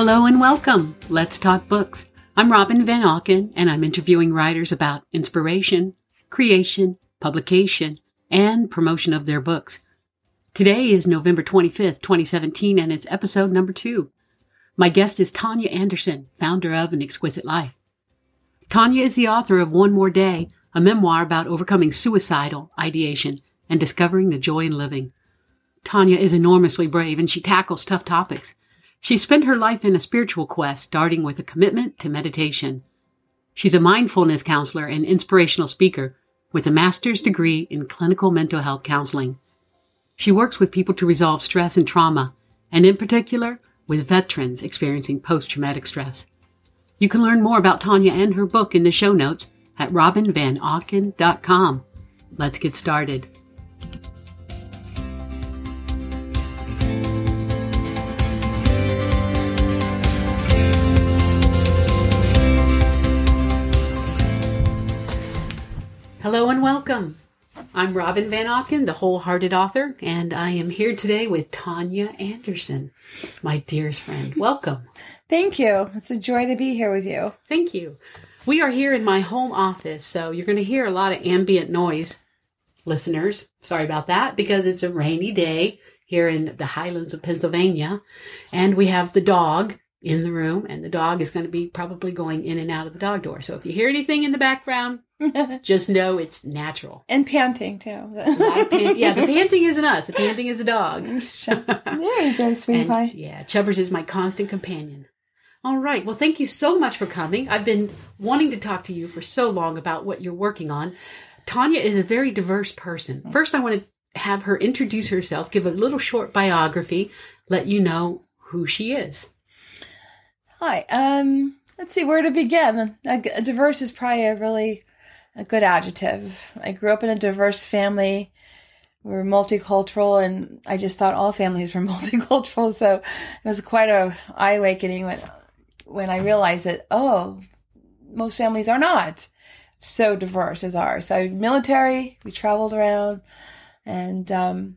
Hello and welcome. Let's talk books. I'm Robin Van Auken, and I'm interviewing writers about inspiration, creation, publication, and promotion of their books. Today is November 25th, 2017, and it's episode number two. My guest is Tanya Anderson, founder of An Exquisite Life. Tanya is the author of One More Day, a memoir about overcoming suicidal ideation and discovering the joy in living. Tanya is enormously brave and she tackles tough topics. She spent her life in a spiritual quest, starting with a commitment to meditation. She's a mindfulness counselor and inspirational speaker with a master's degree in clinical mental health counseling. She works with people to resolve stress and trauma, and in particular, with veterans experiencing post traumatic stress. You can learn more about Tanya and her book in the show notes at robinvanauken.com. Let's get started. Hello and welcome. I'm Robin Van Auken, the wholehearted author, and I am here today with Tanya Anderson, my dearest friend. Welcome. Thank you. It's a joy to be here with you. Thank you. We are here in my home office, so you're going to hear a lot of ambient noise, listeners. Sorry about that because it's a rainy day here in the highlands of Pennsylvania, and we have the dog in the room, and the dog is going to be probably going in and out of the dog door. So if you hear anything in the background, just know it's natural. And panting too. Pan- yeah, the panting isn't us. The panting is a dog. there you go, pie. Yeah, Chubbers is my constant companion. All right. Well, thank you so much for coming. I've been wanting to talk to you for so long about what you're working on. Tanya is a very diverse person. Mm-hmm. First, I want to have her introduce herself, give a little short biography, let you know who she is. Hi. Um, let's see where to begin. A, diverse is probably a really a good adjective. I grew up in a diverse family. We were multicultural, and I just thought all families were multicultural. So it was quite a eye awakening when when I realized that oh, most families are not so diverse as ours. So military, we traveled around, and um,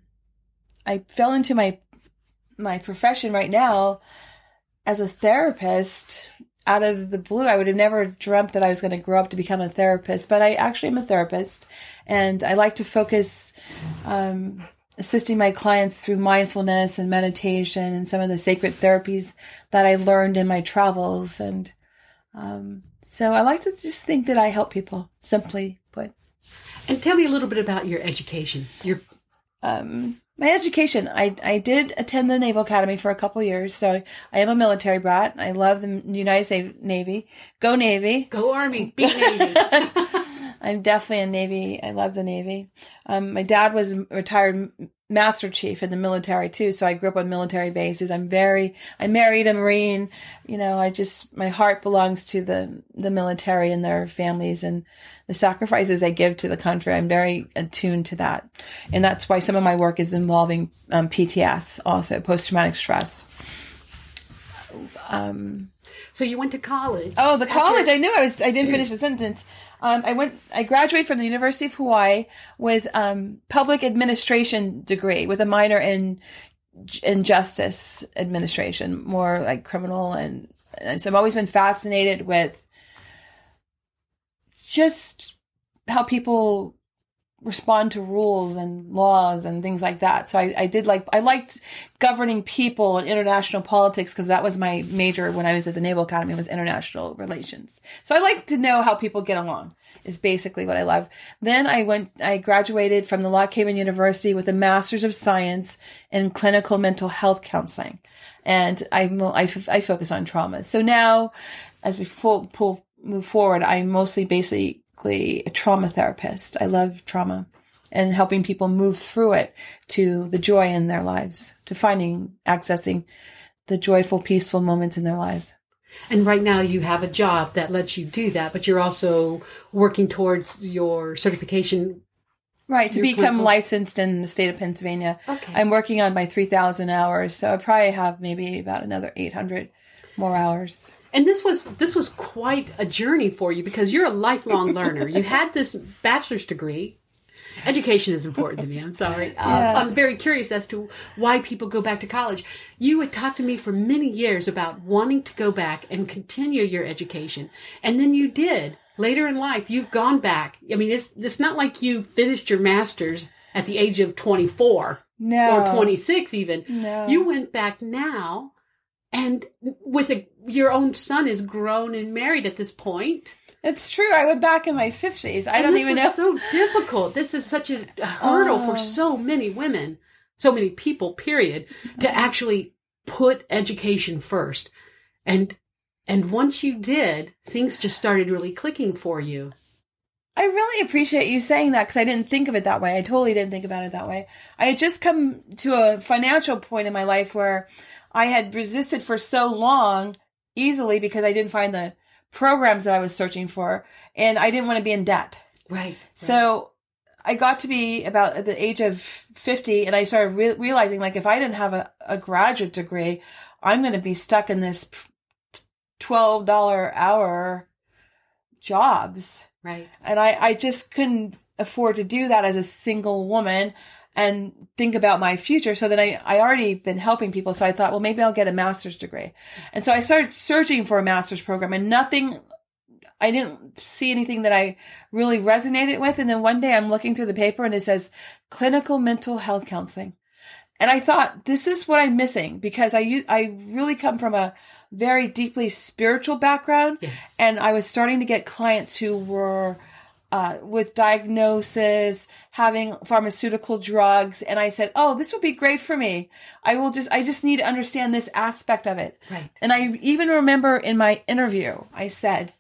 I fell into my my profession right now as a therapist out of the blue. I would have never dreamt that I was going to grow up to become a therapist, but I actually am a therapist, and I like to focus um, assisting my clients through mindfulness and meditation and some of the sacred therapies that I learned in my travels. And um, so I like to just think that I help people, simply put. And tell me a little bit about your education. Your um, my education, I, I did attend the Naval Academy for a couple years, so I am a military brat. I love the United States Navy. Go Navy. Go Army. Be Navy. I'm definitely a Navy. I love the Navy. Um, my dad was a retired master chief in the military too, so I grew up on military bases. I'm very, I married a Marine. You know, I just, my heart belongs to the, the military and their families and the sacrifices they give to the country. I'm very attuned to that. And that's why some of my work is involving um, PTS also, post traumatic stress. Um, so you went to college. Oh, the college! I knew I was. I didn't finish the sentence. Um, I went. I graduated from the University of Hawaii with um, public administration degree with a minor in in justice administration, more like criminal and. And so I've always been fascinated with just how people respond to rules and laws and things like that. So I, I did like I liked governing people and international politics because that was my major when I was at the Naval Academy was international relations. So I like to know how people get along is basically what I love. Then I went I graduated from the Lock Haven University with a master's of science in clinical mental health counseling. And I, I, I focus on trauma. So now as we full, pull move forward, I'm mostly basically a trauma therapist. I love trauma and helping people move through it to the joy in their lives, to finding, accessing the joyful, peaceful moments in their lives. And right now you have a job that lets you do that, but you're also working towards your certification. Right, to become clinical. licensed in the state of Pennsylvania. Okay. I'm working on my 3,000 hours, so I probably have maybe about another 800 more hours. And this was this was quite a journey for you because you're a lifelong learner. you had this bachelor's degree, Education is important to me. I'm sorry. Uh, Yeah. I'm very curious as to why people go back to college. You had talked to me for many years about wanting to go back and continue your education, and then you did. Later in life, you've gone back. I mean, it's it's not like you finished your master's at the age of 24 No. or 26 even. No. You went back now, and with a your own son is grown and married at this point. It's true. I went back in my 50s. I And don't even know. so difficult. This is such a, a hurdle Oh. for so many women, so many people. Period. To uh-huh. actually put education first, and and once you did, things just started really clicking for you. I really appreciate you saying that because I didn't think of it that way. I totally didn't think about it that way. I had just come to a financial point in my life where I had resisted for so long easily because I didn't find the programs that I was searching for and I didn't want to be in debt. Right. So I got to be about at the age of 50 and I started re- realizing like if I didn't have a, a graduate degree, I'm going to be stuck in this $12 hour jobs right. and I, I just couldn't afford to do that as a single woman and think about my future. So then I, I already been helping people. So I thought, well, maybe I'll get a master's degree. And so I started searching for a master's program and nothing, I didn't see anything that I really resonated with. And then one day I'm looking through the paper and it says clinical mental health counseling. And I thought, this is what I'm missing because I, I really come from a very deeply spiritual background. Yes. And I was starting to get clients who were uh, with diagnosis, having pharmaceutical drugs. And I said, Oh, this would be great for me. I will just, I just need to understand this aspect of it. Right. And I even remember in my interview, I said,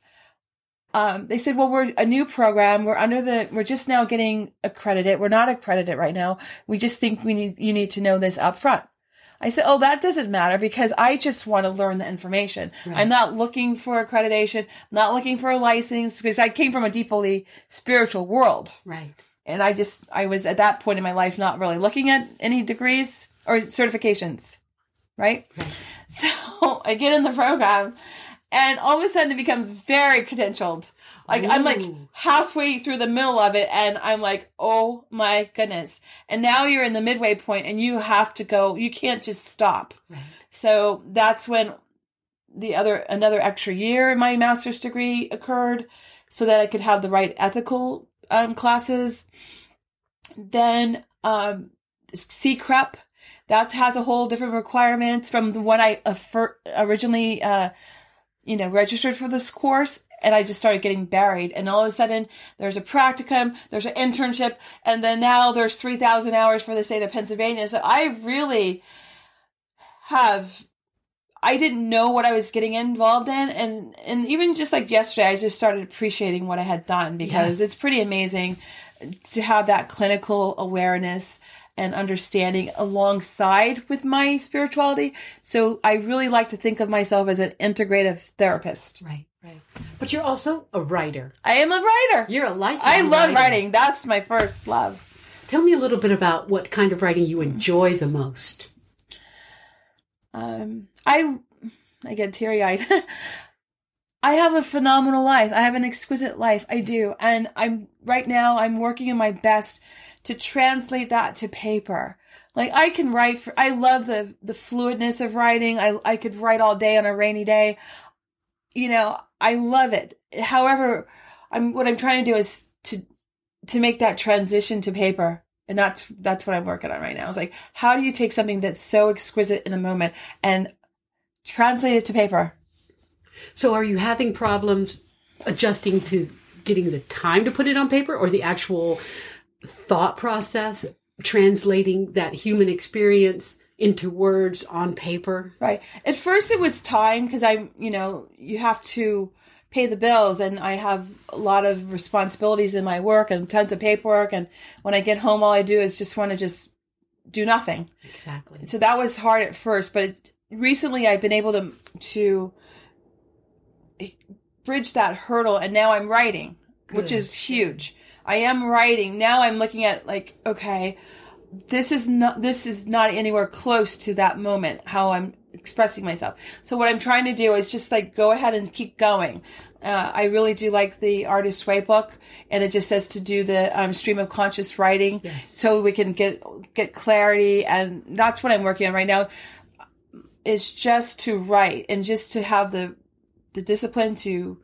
um, they said, well, we're a new program. We're under the, we're just now getting accredited. We're not accredited right now. We just think we need, you need to know this up front. I said, oh, that doesn't matter because I just want to learn the information. I'm not looking for accreditation, not looking for a license because I came from a deeply spiritual world. Right. And I just, I was at that point in my life not really looking at any degrees or certifications. Right? So I get in the program and all of a sudden it becomes very credentialed. Like I'm like halfway through the middle of it and I'm like, oh my goodness. And now you're in the midway point and you have to go, you can't just stop. Right. So that's when the other another extra year in my master's degree occurred so that I could have the right ethical um, classes. Then um CACREP that has a whole different requirements from the one I originally uh you know registered for this course and I just started getting buried and all of a sudden there's a practicum there's an internship and then now there's 3000 hours for the state of Pennsylvania so I really have I didn't know what I was getting involved in and and even just like yesterday I just started appreciating what I had done because Yes. it's pretty amazing to have that clinical awareness and understanding alongside with my spirituality. So I really like to think of myself as an integrative therapist. Right. Right. But you're also a writer. I am a writer. You're a lifelong I love writer. writing. That's my first love. Tell me a little bit about what kind of writing you enjoy the most. Um, I I get teary eyed. I have a phenomenal life. I have an exquisite life. I do, and I'm right now. I'm working in my best to translate that to paper. Like I can write. For, I love the the fluidness of writing. I I could write all day on a rainy day. You know, I love it. However, I'm what I'm trying to do is to to make that transition to paper. And that's that's what I'm working on right now. It's like how do you take something that's so exquisite in a moment and translate it to paper? So are you having problems adjusting to getting the time to put it on paper or the actual thought process translating that human experience into words on paper? Right. At first it was time because I, you know, you have to pay the bills and I have a lot of responsibilities in my work and tons of paperwork and when I get home all I do is just want to just do nothing. Exactly. So that was hard at first, but recently I've been able to to bridge that hurdle and now I'm writing, which is huge. I am writing. Now I'm looking at like, okay, this is not this is not anywhere close to that moment how I'm expressing myself. So what I'm trying to do is just like go ahead and keep going. Uh, I really do like the Artist Way book, and it just says to do the um, stream of conscious writing, Yes. so we can get get clarity, and that's what I'm working on right now. Is just to write and just to have the the discipline to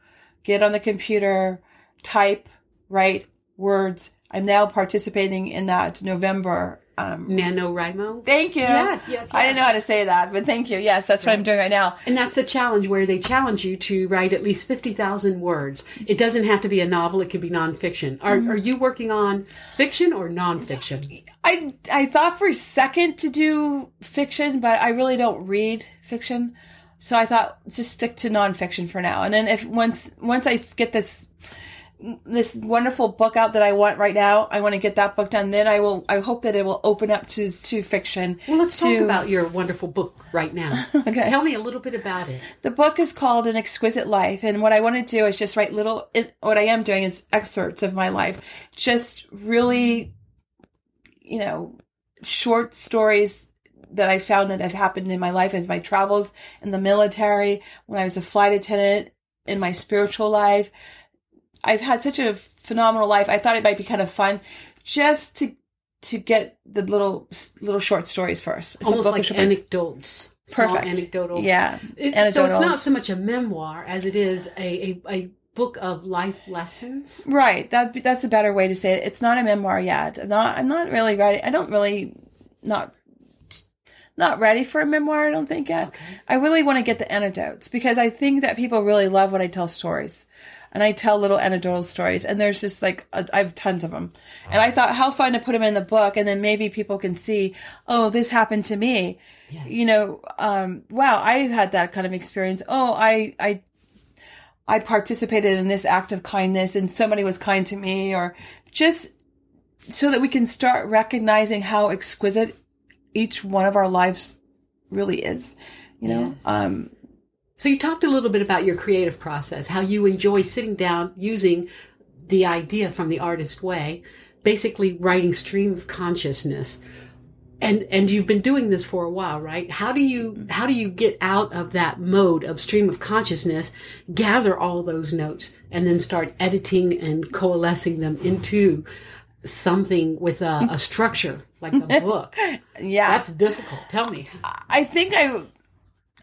get on the computer, type, write words. I'm now participating in that November. Um, NaNoWriMo. thank you. Yes, yes, I didn't know how to say that, but thank you. Yes, that's what I'm doing right now. And that's the challenge where they challenge you to write at least 50,000 words. It doesn't have to be a novel, it could be nonfiction. Are, Mm-hmm. are you working on fiction or nonfiction? I I thought for a second to do fiction, but I really don't read fiction. So I thought just stick to nonfiction for now. And then if once once I get this this wonderful book out that I want right now, I want to get that book done. Then I will. I hope that it will open up to to fiction. Well, let's to, talk about your wonderful book right now. Okay. Tell me a little bit about it. The book is called An Exquisite Life, and what I want to do is just write little. It, what I am doing is excerpts of my life, just really, you know, short stories that I found that have happened in my life as my travels in the military, when I was a flight attendant, in my spiritual life. I've had such a phenomenal life. I thought it might be kind of fun, just to to get the little little short stories first. It's Almost like anecdotes. Perfect. anecdotal. Yeah. It- so it's not so much a memoir as it is a, a, a book of life lessons. Right. That that's a better way to say it. It's not a memoir yet. I'm not. I'm not really ready. I don't really not not ready for a memoir. I don't think yet. Okay. I really want to get the anecdotes because I think that people really love when I tell stories, and I tell little anecdotal stories. And there's just like a, I have tons of them. And I thought how fun to put them in the book, and then maybe people can see, oh, this happened to me. Yes. You know, um, wow, I had that kind of experience. Oh, I I I participated in this act of kindness and somebody was kind to me or just so that we can start recognizing how exquisite each one of our lives really is. You know, Yes. um, So you talked a little bit about your creative process, how you enjoy sitting down using the idea from the artist way, basically writing stream of consciousness. And and you've been doing this for a while, right? How do you how do you get out of that mode of stream of consciousness, gather all those notes and then start editing and coalescing them into something with a, a structure like a book? yeah, That's difficult. Tell me. I think I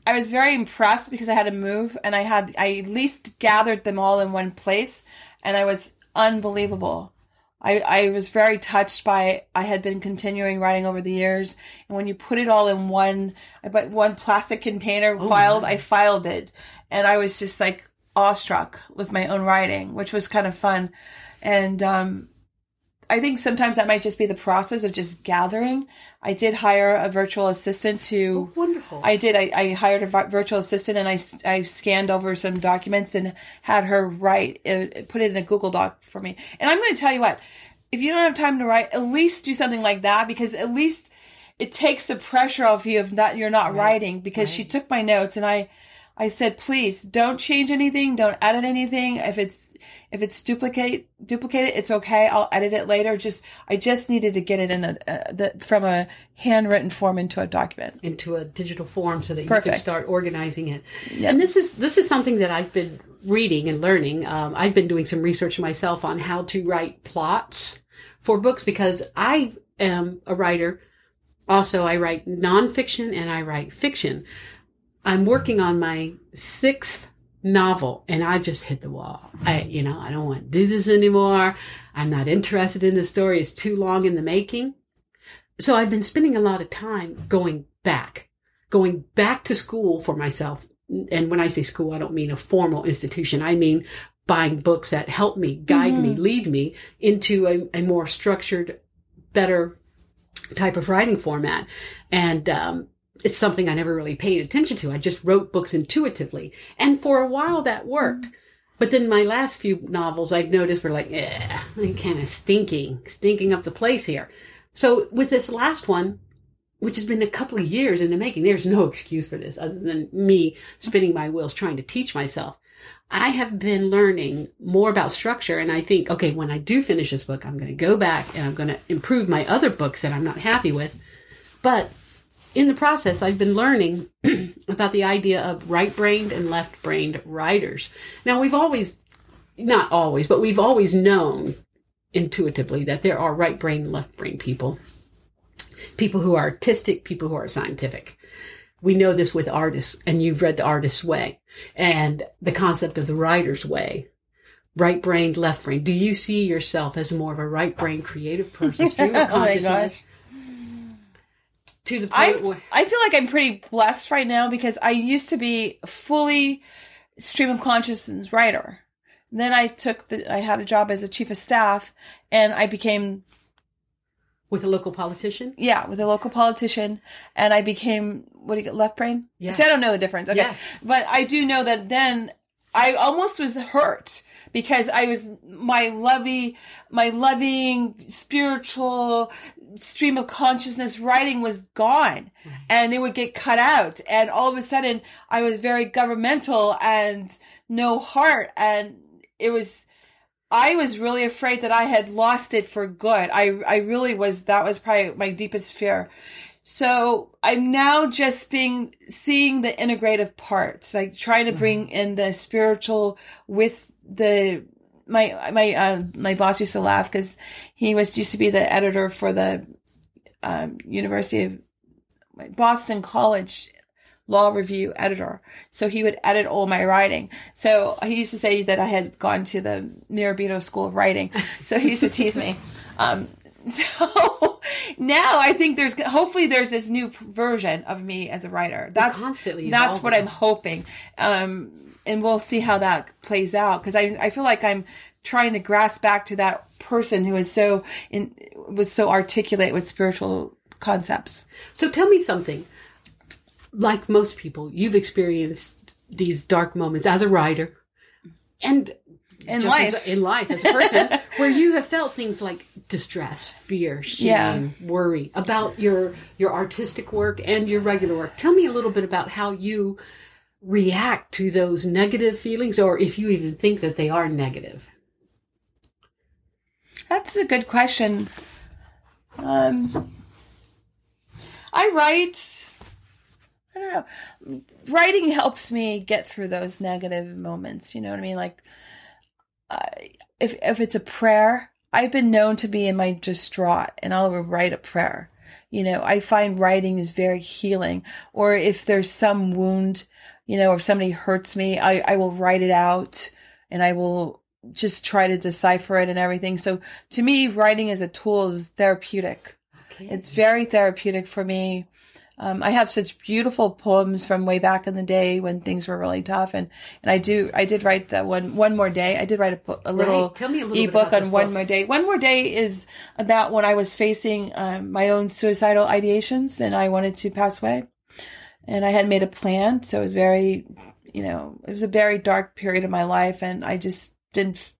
I was very impressed because I had to move and I had I at least gathered them all in one place and I was unbelievable. I, I was very touched by I had been continuing writing over the years and when you put it all in one I put one plastic container filed I filed it. And I was just like awestruck with my own writing which was kind of fun. And um I think sometimes that might just be the process of just gathering. I did hire a virtual assistant to. Wonderful. I did. I, I hired a vi- virtual assistant and I, I scanned over some documents and had her write, uh, put it in a Google Doc for me. And I'm going to tell you what, if you don't have time to write, at least do something like that because at least it takes the pressure off you of that you're not writing because she took my notes and I, I said, please don't change anything. Don't edit anything. If it's, if it's duplicate, duplicate it, it's okay. I'll edit it later. Just, I just needed to get it in a, uh, the, from a handwritten form into a document. into a digital form so that you can Perfect. start organizing it. And this is this is something that I've been reading and learning. Um, I've been doing some research myself on how to write plots for books because I am a writer. Also, I write nonfiction and I write fiction. I'm working on my sixth novel and I've just hit the wall. I, you know, I don't want to do this anymore. I'm not interested in the story. It's too long in the making. So I've been spending a lot of time going back, going back to school for myself. And when I say school, I don't mean a formal institution. I mean buying books that help me, guide me, lead me into a, a more structured, better type of writing format. And, um, it's something I never really paid attention to. I just wrote books intuitively. And for a while that worked. But then my last few novels I've noticed were like, eh, kind of stinking, stinking up the place here. So with this last one, which has been a couple of years in the making, there's no excuse for this other than me spinning my wheels trying to teach myself. I have been learning more about structure and I think, okay, when I do finish this book, I'm going to go back and I'm going to improve my other books that I'm not happy with. But in the process, I've been learning about the idea of right brained and left brained writers. Now, we've always, not always, but we've always known intuitively that there are right brain, left brain people. People who are artistic, people who are scientific. We know this with artists, and you've read The Artist's Way and the concept of the writer's way. Right brained, left brain. Do you see yourself as more of a right brain creative person, stream of Oh my consciousness? To the point I where I feel like I'm pretty blessed right now because I used to be fully stream of consciousness writer. Then I took the I had a job as a chief of staff and I became with a local politician. yeah, with a local politician and I became what do you get left brain? Yes. See, I don't know the difference. Okay. Yes. But I do know that then I almost was hurt because I was my lovey my loving spiritual stream of consciousness writing was gone and it would get cut out and all of a sudden I was very governmental and no heart and it was I was really afraid that I had lost it for good. I I really was that was probably my deepest fear. So I'm now just being seeing the integrative parts, like trying to bring in the spiritual with the my my uh, my boss used to laugh because he was used to be the editor for the um, University of Boston College law review editor. So he would edit all my writing. So he used to say that I had gone to the Mirabito School of Writing. So he used to tease me. Um, so now I think there's hopefully there's this new version of me as a writer. That's constantly that's what. I'm hoping. Um, and we'll see how that plays out because I I feel like I'm trying to grasp back to that person who is so in was so articulate with spiritual concepts. So tell me something. Like most people, you've experienced these dark moments as a writer and In just life. as, in life as a person where you have felt things like distress, fear, shame, worry about your your artistic work and your regular work. Tell me a little bit about how you react to those negative feelings or if you even think that they are negative. That's a good question. Um, I write. I don't know. Writing helps me get through those negative moments. You know what I mean? Like, if if it's a prayer, I've been known to be in my distraught, and I'll write a prayer. You know, I find writing is very healing. Or if there's some wound, you know, if somebody hurts me, I I will write it out, and I will just try to decipher it and everything. So to me, writing as a tool is therapeutic. Okay. It's very therapeutic for me. Um, I have such beautiful poems from way back in the day when things were really tough, and and I do I did write that one one more day. I did write a, a little Right. A little ebook on one book. more day. One more day is about when I was facing um, my own suicidal ideations and I wanted to pass away, and I had made a plan. So it was very, you know, it was a very dark period of my life, and I just didn't.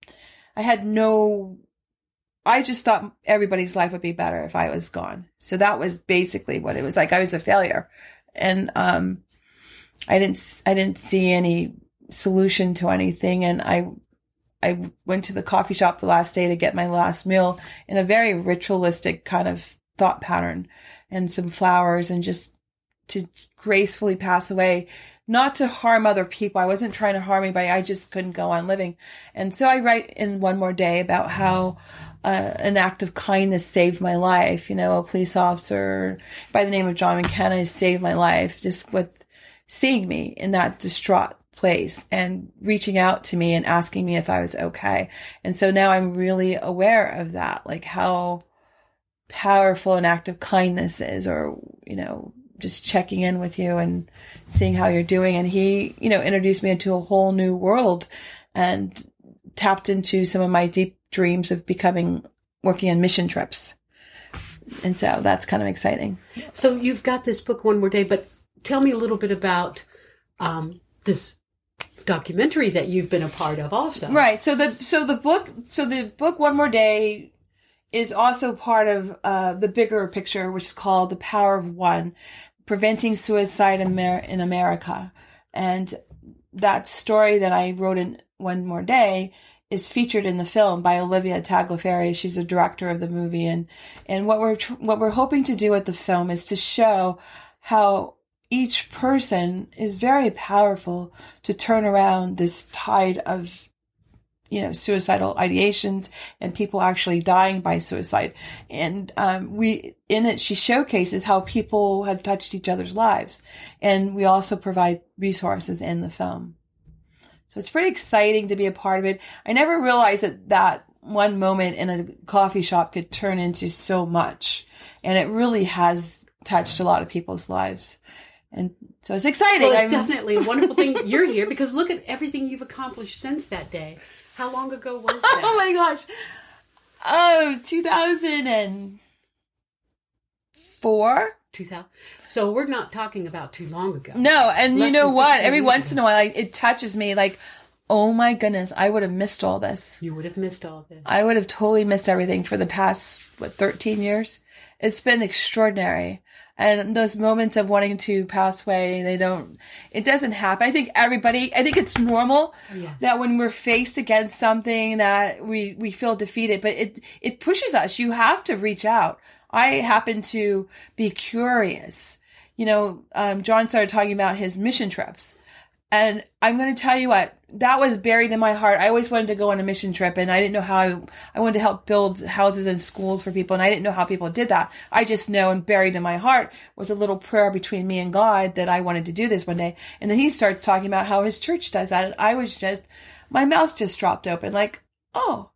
I had no I just thought everybody's life would be better if I was gone. So that was basically what it was like. I was a failure, and um, I didn't I didn't see any solution to anything, and I I went to the coffee shop the last day to get my last meal in a very ritualistic kind of thought pattern, and some flowers, and just to gracefully pass away. Not to harm other people. I wasn't trying to harm anybody. I just couldn't go on living. And so I write in one more day about how uh, an act of kindness saved my life. You know, a police officer by the name of John McKenna saved my life just with seeing me in that distraught place and reaching out to me and asking me if I was okay. And so now I'm really aware of that, like how powerful an act of kindness is, or, you know, just checking in with you and seeing how you're doing. And he, you know, introduced me into a whole new world and tapped into some of my deep dreams of becoming working on mission trips. And so that's kind of exciting. So you've got this book one more day, but tell me a little bit about um, this documentary that you've been a part of also. Right. So the so the book so the book One More Day is also part of uh, the bigger picture, which is called The Power of One: Preventing Suicide in, Amer- in America. And that story that I wrote in One More Day is featured in the film by Olivia Tagliaferri. She's the director of the movie, and and what we're tr- what we're hoping to do with the film is to show how each person is very powerful to turn around this tide of you know suicidal ideations and people actually dying by suicide. And um, we in it she showcases how people have touched each other's lives. And we also provide resources in the film so it's pretty exciting to be a part of it i never realized that that one moment in a coffee shop could turn into so much and it really has touched a lot of people's lives and so it's exciting. Well, it's I'm- definitely a wonderful thing you're here because look at everything you've accomplished since that day. How long ago was oh that? oh my gosh. Oh, 2004? 2000. So we're not talking about too long ago. No, and you know what? Every once in a while, like, it touches me like, oh my goodness, I would have missed all this. You would have missed all this. I would have totally missed everything for the past, what, 13 years? It's been extraordinary. And those moments of wanting to pass away, they don't, it doesn't happen. I think everybody, I think it's normal Yes. that when we're faced against something that we, we feel defeated, but it, it pushes us. You have to reach out. I happen to be curious. You know, um, John started talking about his mission trips. And I'm going to tell you what, that was buried in my heart. I always wanted to go on a mission trip and I didn't know how I, I wanted to help build houses and schools for people and I didn't know how people did that. I just know and buried in my heart was a little prayer between me and God that I wanted to do this one day. And then he starts talking about how his church does that. And I was just, my mouth just dropped open like, oh,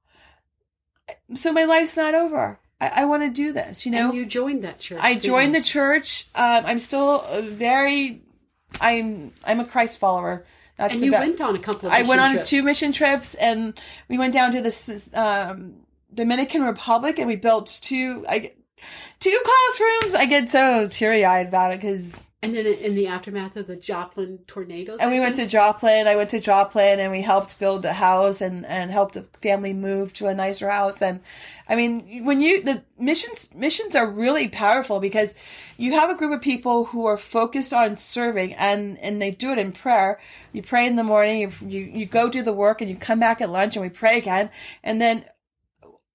so my life's not over. I, I want to do this, you know? and you joined that church. I joined the church. Um, I'm still very, I'm I'm a Christ follower. That's And you about- went on a couple of I went on trips. two mission trips, and we went down to the um, Dominican Republic, and we built two I, two classrooms. I get so teary eyed about it because And then in the aftermath of the Joplin tornadoes. and I we went to? Joplin. I went to Joplin, and we helped build a house and and helped a family move to a nicer house. And I mean, when you the missions missions are really powerful because you have a group of people who are focused on serving, and and they do it in prayer. You pray in the morning, you you, you go do the work, and you come back at lunch, and we pray again, and then.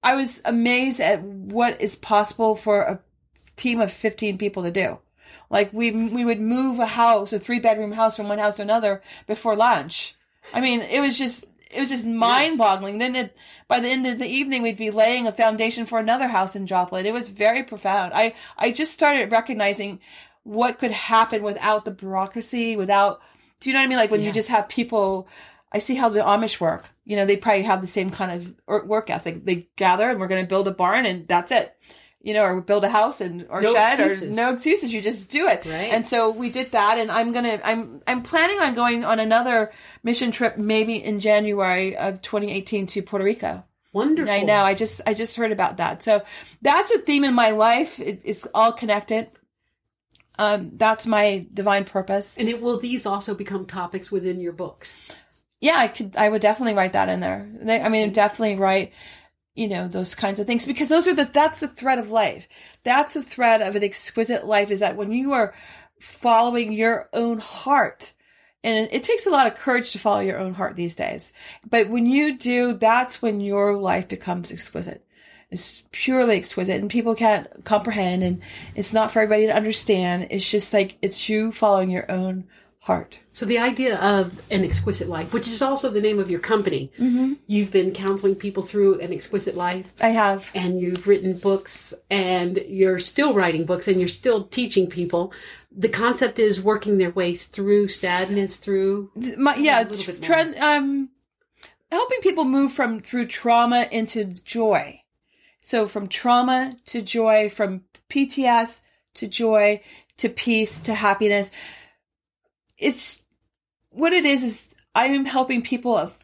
I was amazed at what is possible for a team of 15 people to do. Like we we would move a house, a three bedroom house from one house to another before lunch. I mean, it was just it was just mind boggling. Then it, by the end of the evening, we'd be laying a foundation for another house in Joplin. It was very profound. I I just started recognizing what could happen without the bureaucracy, without do you know what I mean? Like when you just have people. I see how the Amish work. You know, they probably have the same kind of work ethic. They gather and we're going to build a barn and that's it. You know, or build a house and or No shed excuses. or no excuses. You just do it. Right. And so we did that, and I'm gonna I'm I'm planning on going on another mission trip maybe in January of 2018 to Puerto Rico. Wonderful. I know. I just I just heard about that. So that's a theme in my life. It, it's all connected. Um, that's my divine purpose. And it will these also become topics within your books? Yeah, I could. I would definitely write that in there. I mean, definitely write. You know those kinds of things because those are the that's the thread of life. That's the thread of an exquisite life. Is that when you are following your own heart, and it, takes a lot of courage to follow your own heart these days. But when you do, that's when your life becomes exquisite. It's purely exquisite, and people can't comprehend, and it's not for everybody to understand. It's just like it's you following your own heart. So the idea of an exquisite life, which is also the name of your company, Mm-hmm. you've been counseling people through an exquisite life, I have. and you've written books, and you're still writing books, and you're still teaching people. The concept is working their ways through sadness, through my, yeah, a little it's bit more. um, helping people move from through trauma into joy. So from trauma to joy, from PTS to joy to peace to happiness. It's what it is. Is I am helping people of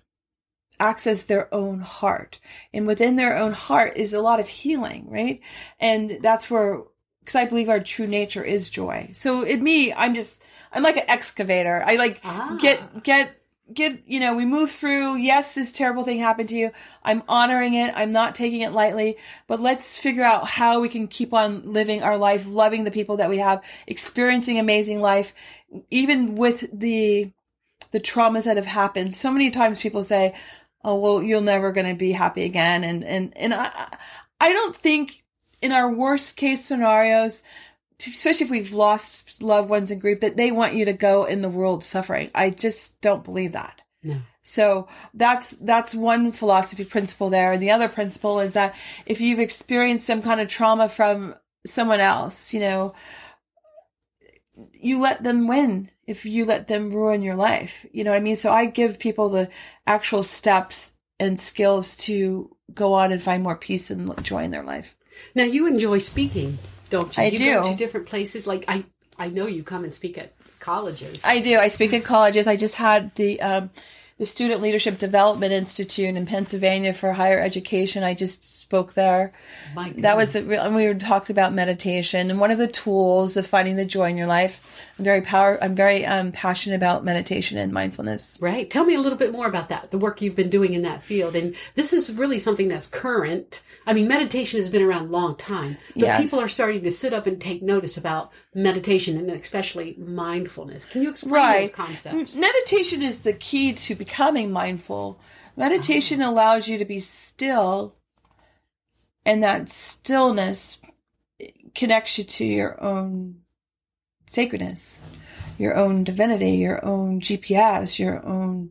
access their own heart, and within their own heart is a lot of healing, right? And that's where because I believe our true nature is joy. So in me, I'm just I'm like an excavator. I like Ah. get get get you know we move through. Yes this terrible thing happened to you. I'm honoring it. I'm not taking it lightly. But let's figure out how we can keep on living our life loving the people that we have experiencing amazing life even with the the traumas that have happened. So many times people say oh well you're never going to be happy again. And and and i i don't think in our worst case scenarios especially if we've lost loved ones in grief, that they want you to go in the world suffering. I just don't believe that. No. So that's that's one philosophy principle there. And the other principle is that if you've experienced some kind of trauma from someone else, you know, you let them win if you let them ruin your life. You know what I mean? So I give people the actual steps and skills to go on and find more peace and joy in their life. Now you enjoy speaking, don't you? I you do. Go to different places. Like I, I know you come and speak at colleges. I do. I speak at colleges. I just had the um, the Student Leadership Development Institute in Pennsylvania for higher education. I just spoke there. That was a real, and we talked about meditation and one of the tools of finding the joy in your life. I'm very power. I'm very um, passionate about meditation and mindfulness. Right. Tell me a little bit more about that, the work you've been doing in that field. And this is really something that's current. I mean, meditation has been around a long time, but Yes. people are starting to sit up and take notice about meditation and especially mindfulness. Can you explain Right. those concepts? Meditation is the key to becoming mindful. Meditation allows you to be still, and that stillness connects you to your own sacredness, your own divinity, your own GPS, your own,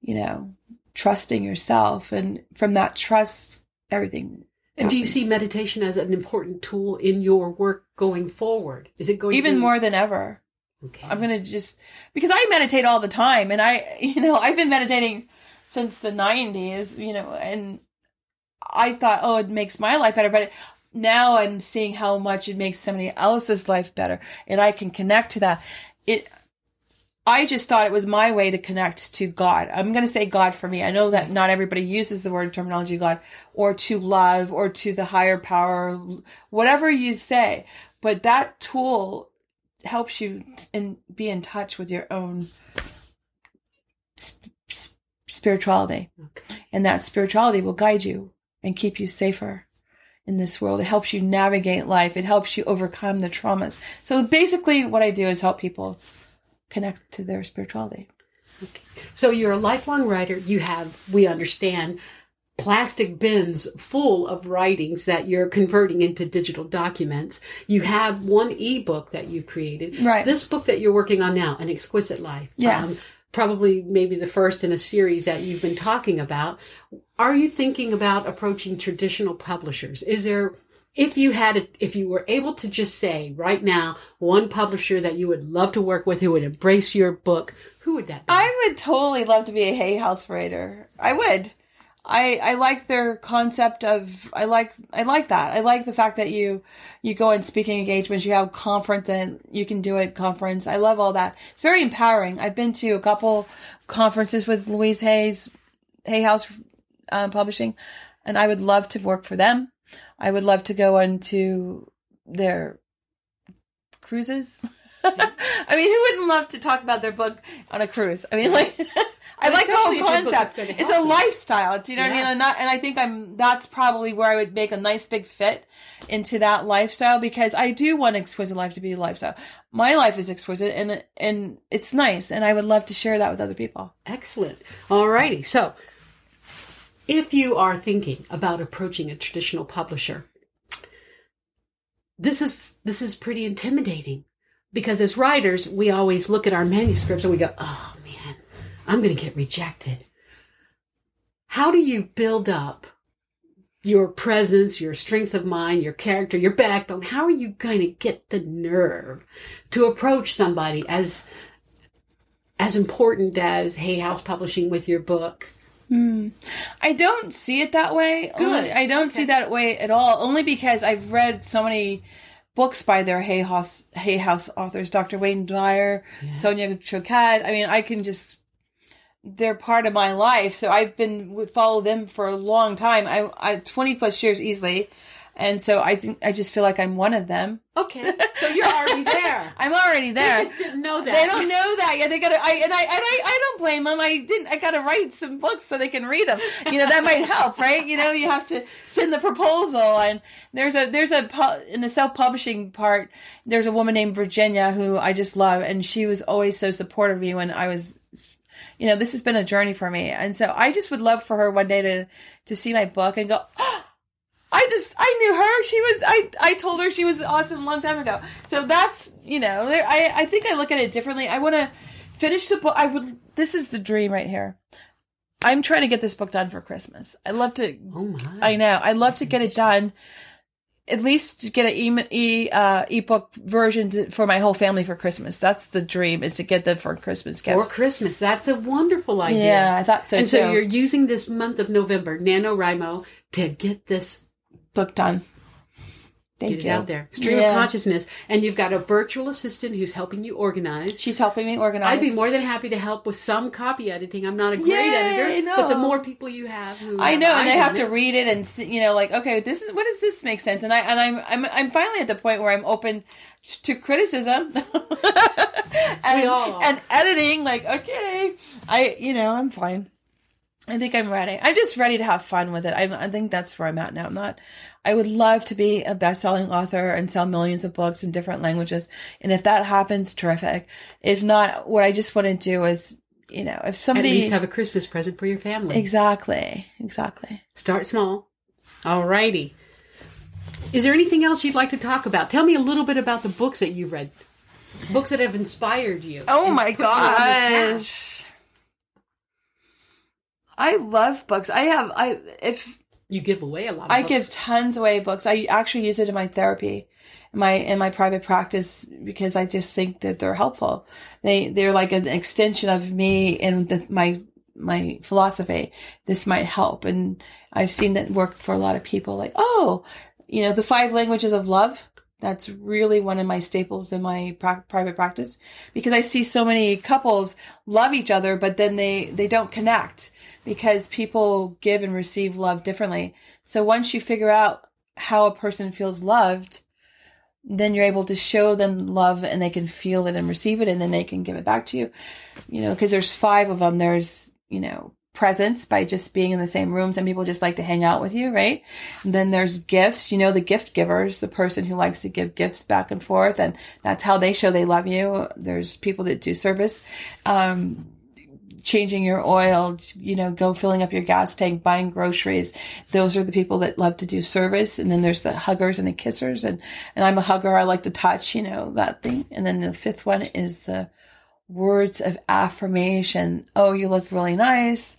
you know, trusting yourself. And from that trust, everything. And do you see meditation as an important tool in your work going forward? Is it going even to be, more than ever? Okay. I'm gonna just because I meditate all the time, and I, you know, I've been meditating since the '90s, you know, and I thought, oh, it makes my life better, but now I'm seeing how much it makes somebody else's life better, and I can connect to that. It, I just thought it was my way to connect to God. I'm gonna say God for me. I know that not everybody uses the word terminology God or to love or to the higher power, whatever you say, but that tool helps you and be in touch with your own sp- sp- spirituality okay. and that spirituality will guide you and keep you safer in this world it helps you navigate life it helps you overcome the traumas so basically what i do is help people connect to their spirituality Okay. So you're a lifelong writer. You have, we understand, plastic bins full of writings that you're converting into digital documents. You have one ebook that you've created. Right. This book that you're working on now, An Exquisite Life. um, Yes. probably maybe the first in a series that you've been talking about. Are you thinking about approaching traditional publishers? Is there, if you had, a, if you were able to just say right now, one publisher that you would love to work with who would embrace your book, who would that be? i would totally love to be a hay house writer i would I, I like their concept of I like I like that. I like the fact that you you go in speaking engagements you have conference and you can do it conference. I love all that. It's very empowering. I've been to a couple conferences with Louise Hay's Hay House um, Publishing and I would love to work for them. I would love to go into their cruises I mean who wouldn't love to talk about their book on a cruise? I mean like I like the whole if your book is concept. it's a lifestyle do you know what I mean? And, and I think I'm that's probably where I would make a nice big fit into that lifestyle because I do want exquisite life to be a lifestyle. My life is exquisite and and it's nice and I would love to share that with other people. Excellent. All righty. So, if you are thinking about approaching a traditional publisher, this is this is pretty intimidating because as writers, we always look at our manuscripts and we go, "Oh man, I'm going to get rejected." How do you build up your presence, your strength of mind, your character, your backbone? How are you going to get the nerve to approach somebody as as important as Hay House Publishing with your book. Hmm. I don't see it that way. Good. Only- I don't see that way at all. Only because I've read so many books by their Hay House Hay House authors, Dr. Wayne Dyer, Sonia Choquette. I mean, I can just they're part of my life. So I've been follow them for a long time. I I twenty plus years easily, and so I think I just feel like I'm one of them. Okay, so you're already there. I'm already there. I just didn't know that. They don't know that yet. They gotta. I and I and I, I don't blame them. I didn't. I gotta write some books so they can read them. You know that might help, right? You know you have to send the proposal, and there's a there's a in the self publishing part. There's a woman named Virginia who I just love, and she was always so supportive of me when I was. You know, this has been a journey for me, and so I just would love for her one day to to see my book and go. "Oh, I just I knew her. She was I I told her she was awesome a long time ago. So that's you know there, I I think I look at it differently. I want to finish the book. I would. This is the dream right here. I'm trying to get this book done for Christmas. I love to. Oh my! I know. I love to get it done. At least to get an e, e uh, ebook version to, for my whole family for Christmas. That's the dream is to get them for Christmas gifts. For Christmas. That's a wonderful idea. Yeah, I thought so and too. so you're using this month of November, NaNoWriMo, to get this book done. Thank get you. it out there. Stream Yeah. of consciousness. And you've got a virtual assistant who's helping you organize. She's helping me organize. I'd be more than happy to help with some copy editing. I'm not a great Yay, editor, no. but the more people you have who I know, and they have on to read it and see, you know, like, okay, this is what does this make sense? And I and I'm I'm I'm finally at the point where I'm open to criticism and, We all are. and editing. Like, okay, I you know I'm fine. I think I'm ready. I'm just ready to have fun with it. I, I think that's where I'm at now. I'm not. I would love to be a best-selling author and sell millions of books in different languages. And if that happens, terrific. If not, what I just want to do is, you know, if somebody. At somebody least have a Christmas present for your family. exactly, exactly. Start small. All righty. Is there anything else you'd like to talk about? Tell me a little bit about the books that you've read. Books that have inspired you. Oh my put you on this path. gosh. I love books. I have I if You give away a lot of I books. give tons away books. I actually use it in my therapy, in my in my private practice because I just think that they're helpful. They they're like an extension of me and the, my my philosophy. This might help, and I've seen that work for a lot of people. Like oh, you know, the five languages of love. That's really one of my staples in my pra- private practice because I see so many couples love each other, but then they they don't connect because people give and receive love differently. So once you figure out how a person feels loved, then you're able to show them love and they can feel it and receive it and then they can give it back to you. You know, because there's five of them. There's, you know, presence by just being in the same room. Some people just like to hang out with you, right? And then there's gifts, you know, the gift givers, the person who likes to give gifts back and forth and that's how they show they love you. There's people that do service. Um, changing your oil, you know, go filling up your gas tank, buying groceries. Those are the people that love to do service. And then there's the huggers and the kissers. And, and I'm a hugger. I like to touch, you know, that thing. And then the fifth one is the words of affirmation. Oh, you look really nice.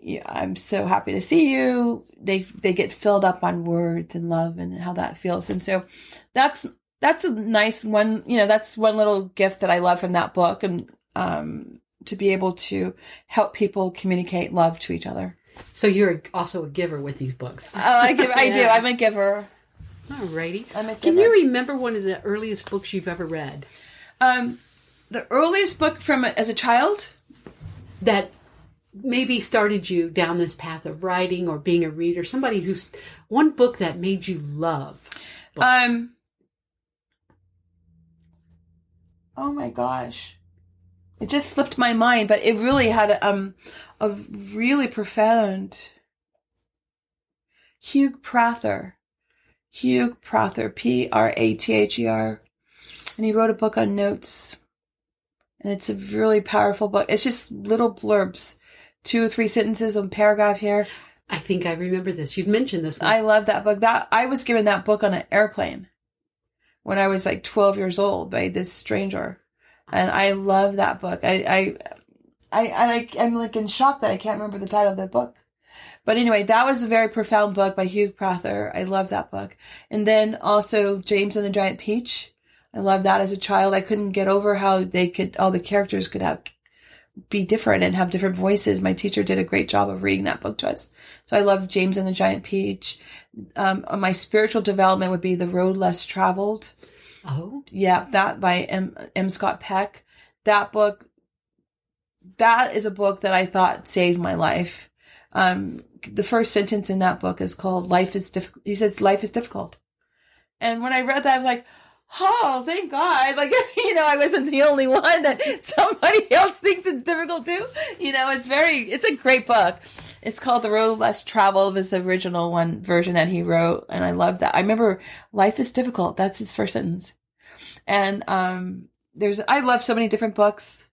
Yeah, I'm so happy to see you. They, they get filled up on words and love and how that feels. And so that's, that's a nice one, you know, that's one little gift that I love from that book. And, um, to be able to help people communicate love to each other. So you're also a giver with these books. Oh, I give, I do. I'm a giver. Alrighty. I'm a giver. Can you remember one of the earliest books you've ever read Um, the earliest book from as a child. that maybe started you down this path of writing or being a reader? Somebody who's one book that made you love books. Um. Oh my gosh, it just slipped my mind, but it really had a, um a really profound. Hugh Prather, Hugh Prather, P R A T H E R, and he wrote a book on notes, and it's a really powerful book. It's just little blurbs, two or three sentences, a paragraph here. I think I remember this. You'd mentioned this one. I love that book. That I was given that book on an airplane when I was like 12 years old by this stranger, and I love that book. I I I, I I'm like in shock that I can't remember the title of that book. But anyway, that was a very profound book by Hugh Prather. I love that book. And then also James and the Giant Peach. I love that as a child. I couldn't get over how they could all the characters could have be different and have different voices. My teacher did a great job of reading that book to us. So I love James and the Giant Peach. Um, my spiritual development would be The Road Less Traveled. Oh, Yeah, that by M. M. Scott Peck. That book, that is a book that I thought saved my life. Um, the first sentence in that book is called "Life is difficult." He says, "Life is difficult," and when I read that, I was like, "Oh, thank God!" Like, you know, I wasn't the only one that somebody else thinks it's difficult too. You know, it's very, it's a great book. It's called "The Road Less Traveled." Was the original one version that he wrote, and I love that. I remember, "Life is difficult." That's his first sentence, and um, there's I love so many different books.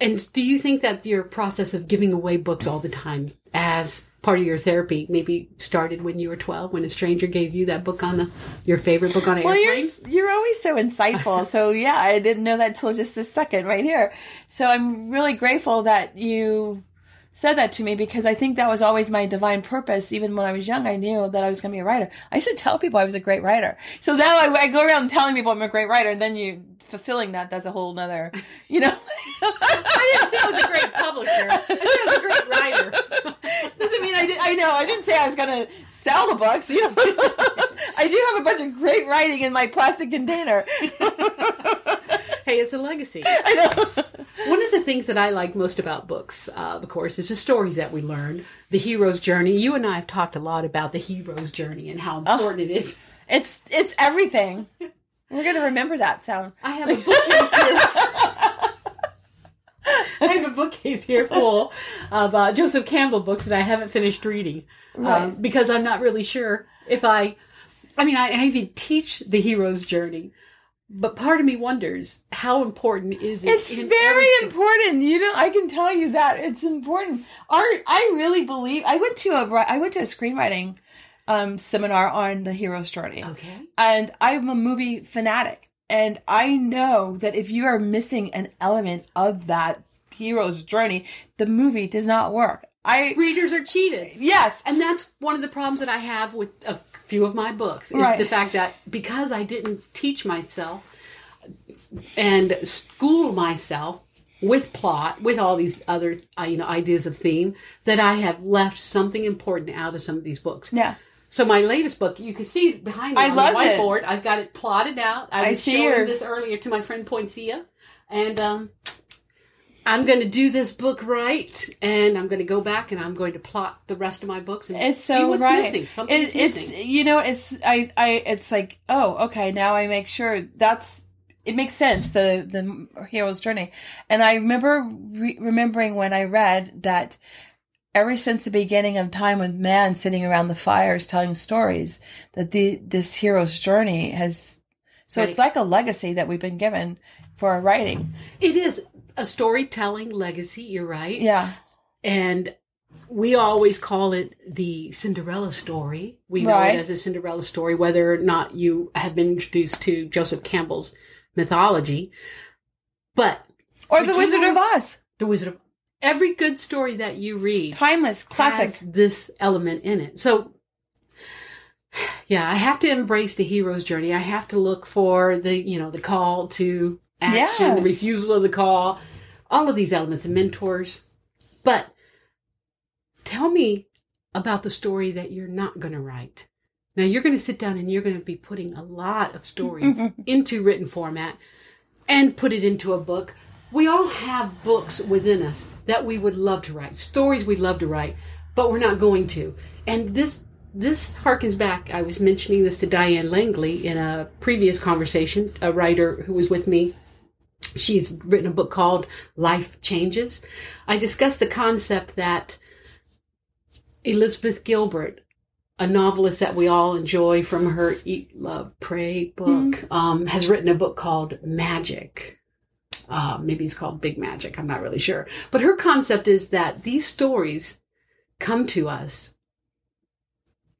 and do you think that your process of giving away books all the time as part of your therapy maybe started when you were 12 when a stranger gave you that book on the your favorite book on an Well, airplane you're you're always so insightful. so yeah, I didn't know that till just a second right here. So I'm really grateful that you said that to me because I think that was always my divine purpose. Even when I was young, I knew that I was going to be a writer. I used to tell people I was a great writer. So now I, I go around telling people I'm a great writer, and then you fulfilling that. That's a whole nother, you know. I didn't say I was a great publisher. I said I was a great writer. Doesn't mean I did. I know. I didn't say I was going to sell the books. You know, I do have a bunch of great writing in my plastic container. Hey, it's a legacy. I know. Of the things that I like most about books, uh, of course, is the stories that we learn, the hero's journey. You and I have talked a lot about the hero's journey and how important it is. It's it's everything. We're gonna remember that sound. I have a bookcase here. I have a bookcase here full of uh, Joseph Campbell books that I haven't finished reading Right. um, because I'm not really sure if I. I mean, I, I even teach the hero's journey, but part of me wonders how important is it? It's very everything? important. You know, I can tell you that it's important. Our, I really believe. I went to a i went to a screenwriting um, seminar on the hero's journey, Okay. and I'm a movie fanatic, and I know that if you are missing an element of that hero's journey, the movie does not work. I Readers are cheated. yes, And that's one of the problems that I have with a few of my books is Right. the fact that because I didn't teach myself and school myself with plot, with all these other uh, you know ideas of theme, that I have left something important out of some of these books. yeah. So my latest book, you can see behind me I on love the it. whiteboard. I've got it plotted out. I, I was see showing your- this earlier to my friend Poincia, and um, I'm going to do this book right, and I'm going to go back and I'm going to plot the rest of my books and It's see so what's right. missing. Something's It, it's missing. you know it's I I it's like oh okay now I make sure that's it makes sense the the hero's journey and I remember re- remembering when I read that ever since the beginning of time with man sitting around the fires telling stories that the this hero's journey has so it's like a legacy that we've been given for our writing It is a storytelling legacy. You're right. yeah And we always call it the Cinderella story. We know Right. it as a Cinderella story, whether or not you have been introduced to Joseph Campbell's mythology. But or the Wizard of Oz the Wizard of every good story that you read timeless classic has this element in it. So, yeah, I have to embrace the hero's journey. I have to look for the, you know, the call to action, Yes. refusal of the call, all of these elements, the mentors. But tell me about the story that you're not going to write. Now, you're going to sit down and you're going to be putting a lot of stories into written format and put it into a book. We all have books within us that we would love to write, stories we'd love to write, but we're not going to. And this this harkens back. I was mentioning this to Diane Langley in a previous conversation, a writer who was with me. She's written a book called Life Changes. I discussed the concept that Elizabeth Gilbert, a novelist that we all enjoy from her Eat, Love, Pray book, um, has written a book called Magic. Uh, maybe it's called Big Magic. I'm not really sure. But her concept is that these stories come to us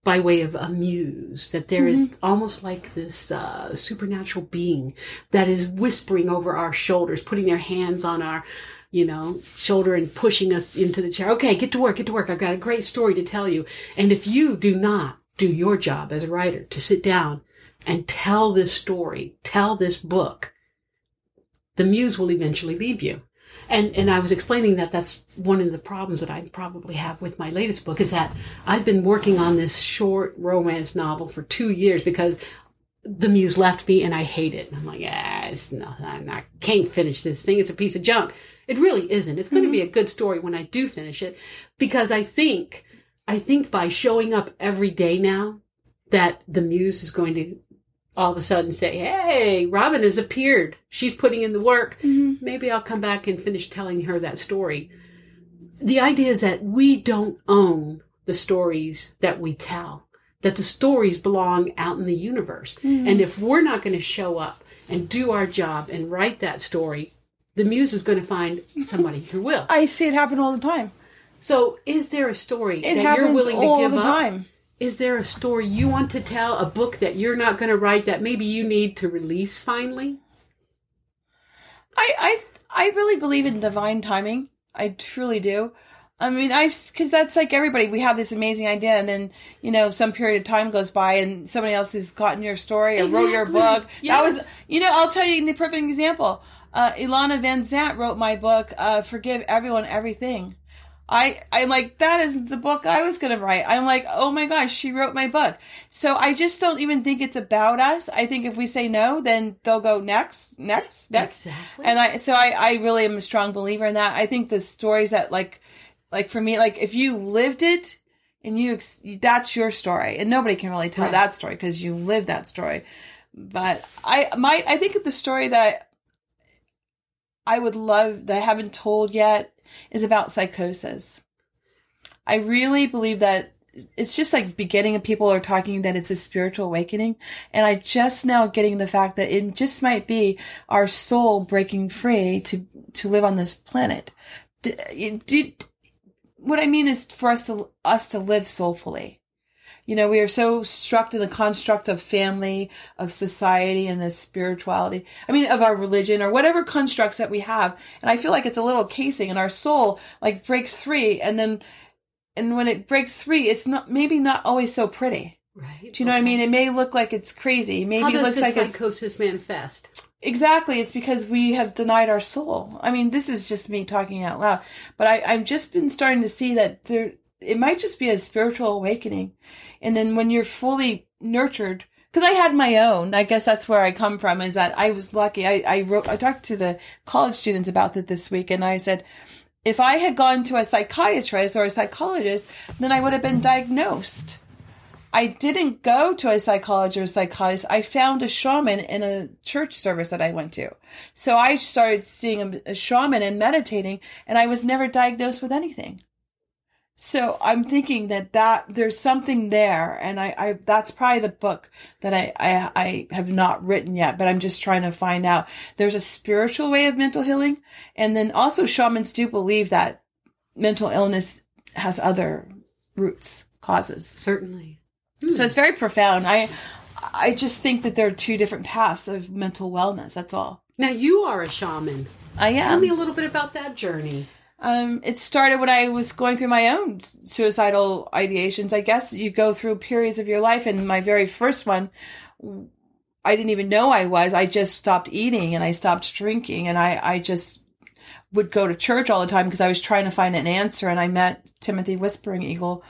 by way of a muse, that there is almost like this uh, supernatural being that is whispering over our shoulders, putting their hands on our, you know, shoulder and pushing us into the chair. Okay, get to work, get to work. I've got a great story to tell you. And if you do not do your job as a writer to sit down and tell this story, tell this book, the muse will eventually leave you. And and I was explaining that that's one of the problems that I probably have with my latest book is that I've been working on this short romance novel for two years because the muse left me and I hate it. I'm like, yeah, it's nothing. I'm not, can't finish this thing. It's a piece of junk. It really isn't. It's going to be mm-hmm. a good story when I do finish it because I think, I think by showing up every day now that the muse is going to all of a sudden say, Hey, Robin has appeared. She's putting in the work. Mm-hmm. Maybe I'll come back and finish telling her that story. The idea is that we don't own the stories that we tell, that the stories belong out in the universe. Mm-hmm. And if we're not going to show up and do our job and write that story, the muse is going to find somebody who will. I see it happen all the time. So, is there a story It that you're willing to give the up? time. Is there a story you want to tell, a book that you're not going to write that maybe you need to release finally? I I I really believe in divine timing. I truly do. I mean, I've because that's like everybody. We have this amazing idea, and then you know, some period of time goes by, and somebody else has gotten your story or wrote your Exactly. book. That was, you know, I'll tell you the perfect example. Uh, Iyanla Vanzant wrote my book, uh, "Forgive Everyone Everything." I I'm like that is the book I was gonna write. I'm like, oh my gosh, she wrote my book. So I just don't even think it's about us. I think if we say no, then they'll go next, next, next. Exactly. And I so I I really am a strong believer in that. I think the stories that like like for me like if you lived it and you ex- that's your story and nobody can really tell Right. that story because you live that story. But I my I think the story that I would love that I haven't told yet is about psychosis. I really believe that it's just like beginning of people are talking that it's a spiritual awakening. And I just now getting the fact that it just might be our soul breaking free to, to live on this planet. D- you- do- what I mean is for us to, us to live soulfully. You know, we are so struck in the construct of family, of society, and the spirituality. I mean, of our religion or whatever constructs that we have. And I feel like it's a little casing and our soul like breaks free. And then, and when it breaks free, it's not, maybe not always so pretty. right. Do you know what I mean? It may look like it's crazy. Maybe How it looks like it's psychosis manifest? Exactly. It's because we have denied our soul. I mean, this is just me talking out loud, but I, I've just been starting to see that there, it might just be a spiritual awakening. And then when you're fully nurtured, because I had my own, I guess that's where I come from is that I was lucky. I, I wrote, I talked to the college students about that this week and I said, if I had gone to a psychiatrist or a psychologist, then I would have been diagnosed. I didn't go to a psychologist or a psychologist. I found a shaman in a church service that I went to. So I started seeing a, a shaman and meditating, and I was never diagnosed with anything. So I'm thinking that that there's something there, and I, I that's probably the book that I, I I have not written yet, but I'm just trying to find out. There's a spiritual way of mental healing, and then also shamans do believe that mental illness has other roots causes. Certainly. So hmm. it's very profound. I I just think that there are two different paths of mental wellness. That's all. Now you are a shaman. I am. Tell me a little bit about that journey. Um, it started when I was going through my own suicidal ideations. I guess you go through periods of your life, and my very first one, I didn't even know I was. I just stopped eating and I stopped drinking, and I I just would go to church all the time because I was trying to find an answer. And I met Timothy Whispering Eagle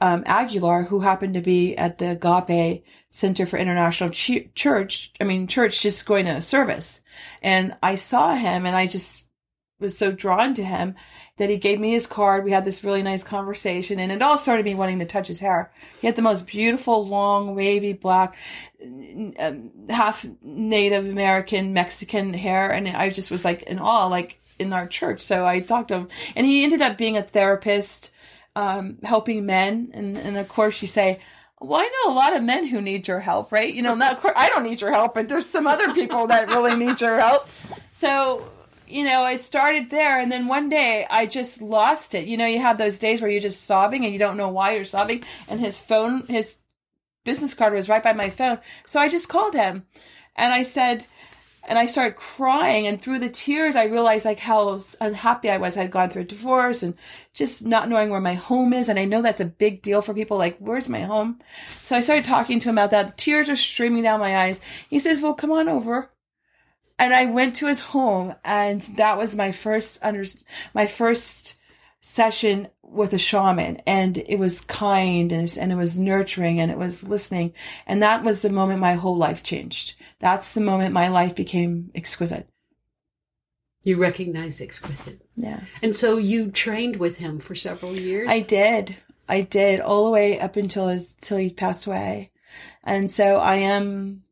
um, Aguilar, who happened to be at the Agape Center for International Ch- Church. I mean, church, just going to a service. And I saw him and I just was so drawn to him that he gave me his card. We had this really nice conversation and it all started me wanting to touch his hair. He had the most beautiful, long, wavy, black, um, half Native American, Mexican hair. And I just was like in awe, like in our church. So I talked to him and he ended up being a therapist, um, helping men. And, and of course you say, well, I know a lot of men who need your help, right? You know, not, of course, I don't need your help, but there's some other people that really need your help. So, you know, it started there. And then one day I just lost it. You know, you have those days where you're just sobbing and you don't know why you're sobbing. And his phone, his business card was right by my phone. So I just called him and I said, and I started crying and through the tears I realized like how unhappy I was. I had gone through a divorce and just not knowing where my home is and I know that's a big deal for people like where's my home? So I started talking to him about that. The tears are streaming down my eyes. He says, "Well, come on over." And I went to his home and that was my first under my first session with a shaman. And it was kind and, and it was nurturing and it was listening. And that was the moment my whole life changed. That's the moment my life became exquisite. You recognize exquisite. yeah. And so you trained with him for several years. i did. I did all the way up until his till he passed away. And so i am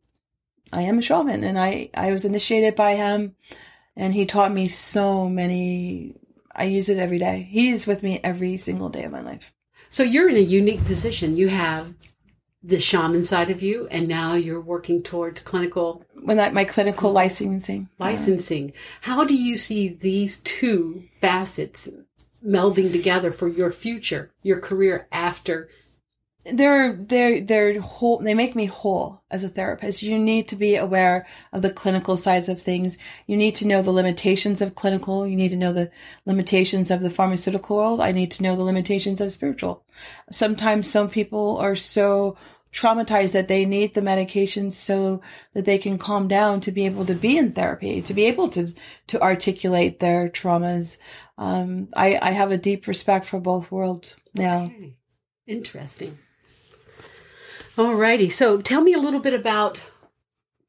i am a shaman and i i was initiated by him and he taught me so many i use it every day he's with me every single day of my life So you're in a unique position. You have the shaman side of you, and now you're working towards clinical when that my clinical licensing licensing. How do you see these two facets melding together for your future, your career after they're they're they're whole they make me whole as a therapist. You need to be aware of the clinical sides of things. You need to know the limitations of clinical. You need to know the limitations of the pharmaceutical world. I need to know the limitations of spiritual. Sometimes some people are so traumatized that they need the medication so that they can calm down to be able to be in therapy to be able to to articulate their traumas. Um, I, I have a deep respect for both worlds now. Okay. interesting Alrighty. So tell me a little bit about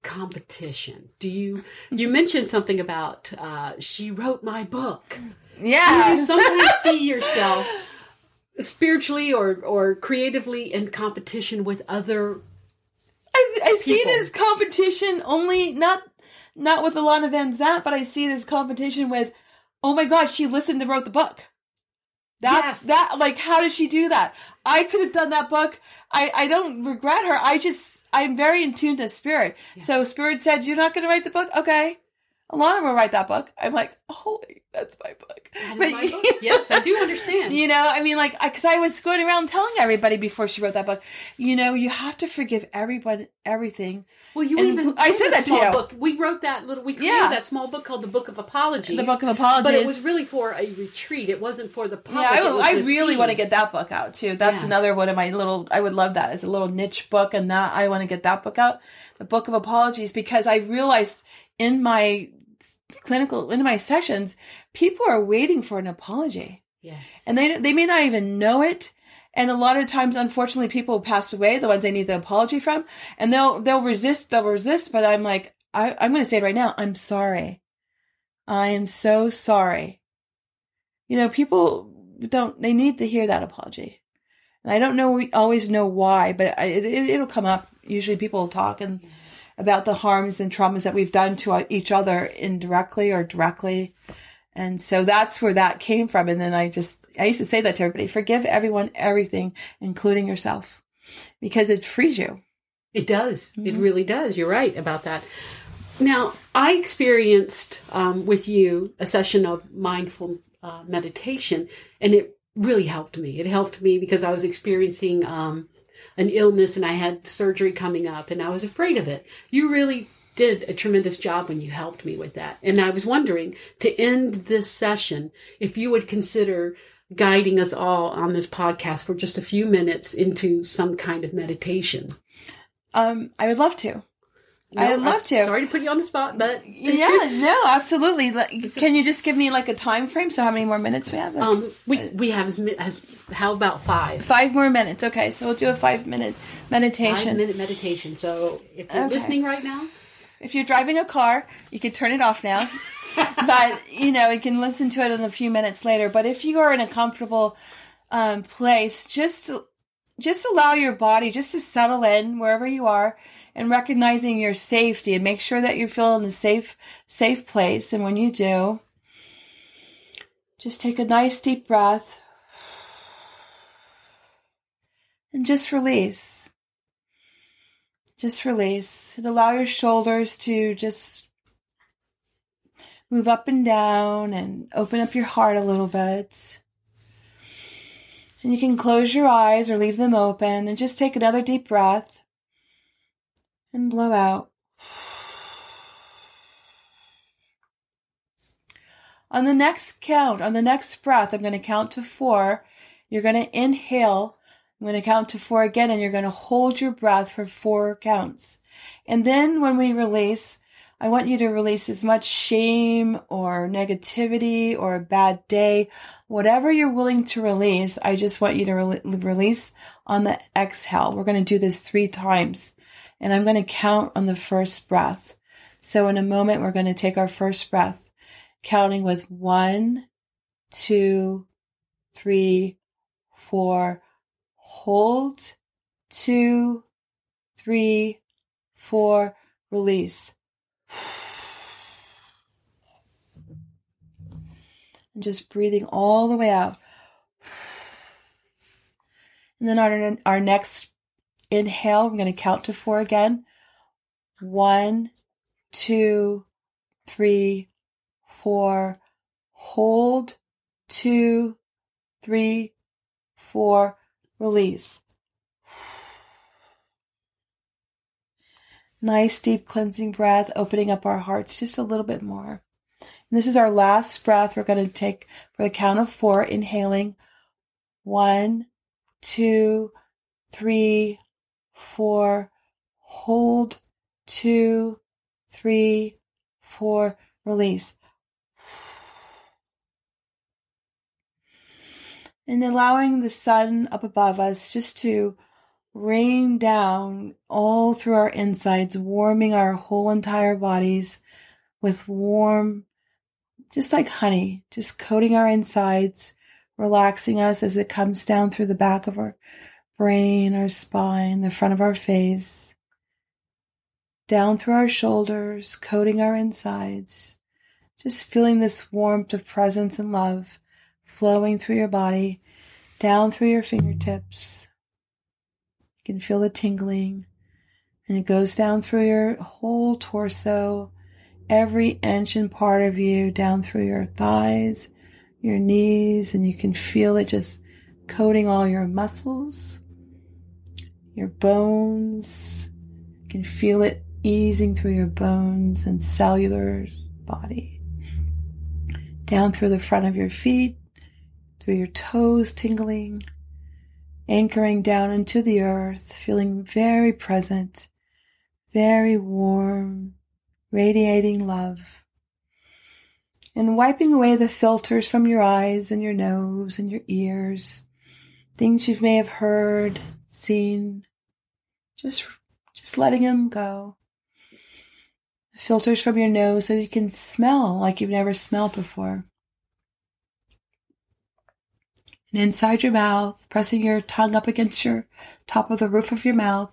competition. Do you you mentioned something about uh, she wrote my book? Yeah. Do you sometimes see yourself spiritually or or creatively in competition with other? I, I see it as competition only not not with Iyanla Vanzant, but I see it as competition with, oh my gosh, she listened and wrote the book. That's yes. that like how did she do that? I could have done that book. I I don't regret her. I just I'm very in tune to spirit. Yeah. So spirit said, "You're not going to write the book, okay?" Iyanla will write that book. I'm like, holy, that's my book. That but, my book. yes, I do understand. You know, I mean, like, because I, I, was going around telling everybody before she wrote that book, you know, you have to forgive everybody, everything. Well, you and even I said that to you. Book. We wrote that little. We created yeah. that small book called the Book of Apologies. The Book of Apologies, but it was really for a retreat. It wasn't for the public. Yeah, I, I really want to get that book out too. That's yes. another one of my little. I would love that as a little niche book, and that I want to get that book out, the Book of Apologies, because I realized in my clinical in my sessions, people are waiting for an apology. Yes. And they they may not even know it. And a lot of times, unfortunately, people pass away, the ones they need the apology from, and they'll they'll resist, they'll resist. But I'm like, I, I'm going to say it right now. I'm sorry. I am so sorry. You know, people don't. They need to hear that apology, and I don't know. We always know why, but it, it, it'll come up. Usually, people will talk and about the harms and traumas that we've done to each other indirectly or directly. And so that's where that came from. And then I just, I used to say that to everybody, forgive everyone, everything, including yourself, because it frees you. It does. Mm-hmm. It really does. You're right about that. Now, I experienced um, with you a session of mindful uh, meditation, and it really helped me. It helped me because I was experiencing um, an illness and I had surgery coming up and I was afraid of it. You really did a tremendous job when you helped me with that. And I was wondering to end this session, if you would consider guiding us all on this podcast for just a few minutes into some kind of meditation. Um, I would love to. No, I'd love to. Sorry to put you on the spot, but yeah, no, absolutely. Can you just give me like a time frame? So how many more minutes we have? Um, we we have as, as how about five? Five more minutes. Okay, so we'll do a five minute meditation. Five minute meditation. So if you're okay. listening right now, if you're driving a car, you can turn it off now. but you know, you can listen to it in a few minutes later. But if you are in a comfortable um, place, just just allow your body just to settle in wherever you are and recognizing your safety and make sure that you feel in a safe, safe place. And when you do, just take a nice deep breath and just release. Just release and allow your shoulders to just move up and down and open up your heart a little bit. And you can close your eyes or leave them open and just take another deep breath and blow out. On the next count, on the next breath, I'm going to count to four. You're going to inhale. I'm going to count to four again, and you're going to hold your breath for four counts. And then when we release, I want you to release as much shame or negativity or a bad day, whatever you're willing to release. I just want you to re- release on the exhale. We're going to do this three times and I'm going to count on the first breath. So in a moment, we're going to take our first breath, counting with one, two, three, four, hold, two, three, four, release. And just breathing all the way out. And then our, our next inhale, I'm going to count to four again. One, two, three, four. Hold. Two, three, four, release. Nice deep cleansing breath, opening up our hearts just a little bit more. And this is our last breath we're going to take for the count of four, inhaling one, two, three, four, hold, two, three, four, release. And allowing the sun up above us just to rain down all through our insides, warming our whole entire bodies with warm, just like honey, just coating our insides, relaxing us as it comes down through the back of our brain, our spine, the front of our face, down through our shoulders, coating our insides, just feeling this warmth of presence and love flowing through your body, down through your fingertips. You can feel the tingling, and it goes down through your whole torso, every inch and part of you, down through your thighs, your knees, and you can feel it just coating all your muscles, your bones. You can feel it easing through your bones and cellular body. Down through the front of your feet, through your toes tingling, anchoring down into the earth, feeling very present, very warm, radiating love. And wiping away the filters from your eyes and your nose and your ears, things you may have heard, seen, just just letting them go. The filters from your nose so you can smell like you've never smelled before. And inside your mouth, pressing your tongue up against your top of the roof of your mouth.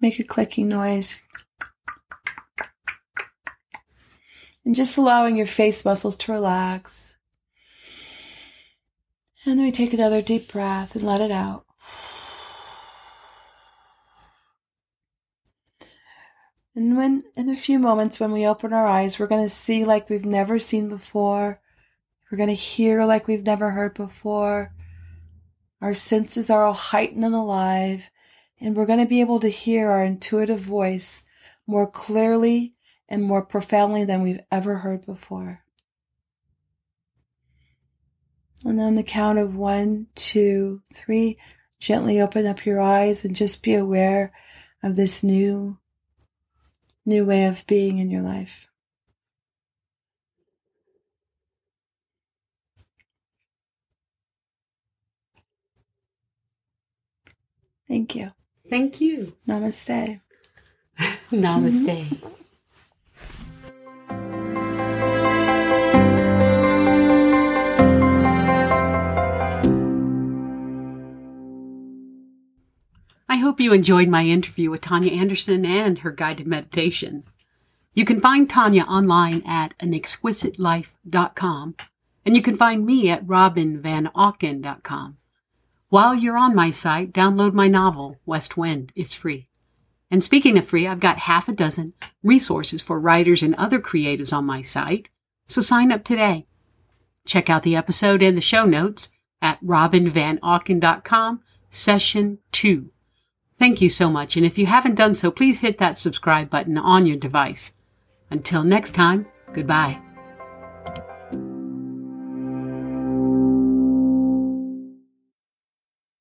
Make a clicking noise. And just allowing your face muscles to relax. And then we take another deep breath and let it out. And when, in a few moments, when we open our eyes, we're going to see like we've never seen before. We're going to hear like we've never heard before. Our senses are all heightened and alive, and we're going to be able to hear our intuitive voice more clearly and more profoundly than we've ever heard before. And on the count of one, two, three, gently open up your eyes and just be aware of this new, new way of being in your life. Thank you. Thank you. Namaste. Namaste. Mm-hmm. Hope you enjoyed my interview with Tanya Anderson and her guided meditation. You can find Tanya online at anexquisitelife.com and you can find me at robinvanauken.com. While you're on my site, download my novel, West Wind. It's free. And speaking of free, I've got half a dozen resources for writers and other creatives on my site, so sign up today. Check out the episode and the show notes at robinvanauken.com, session two. Thank you so much. And if you haven't done so, please hit that subscribe button on your device. Until next time, goodbye.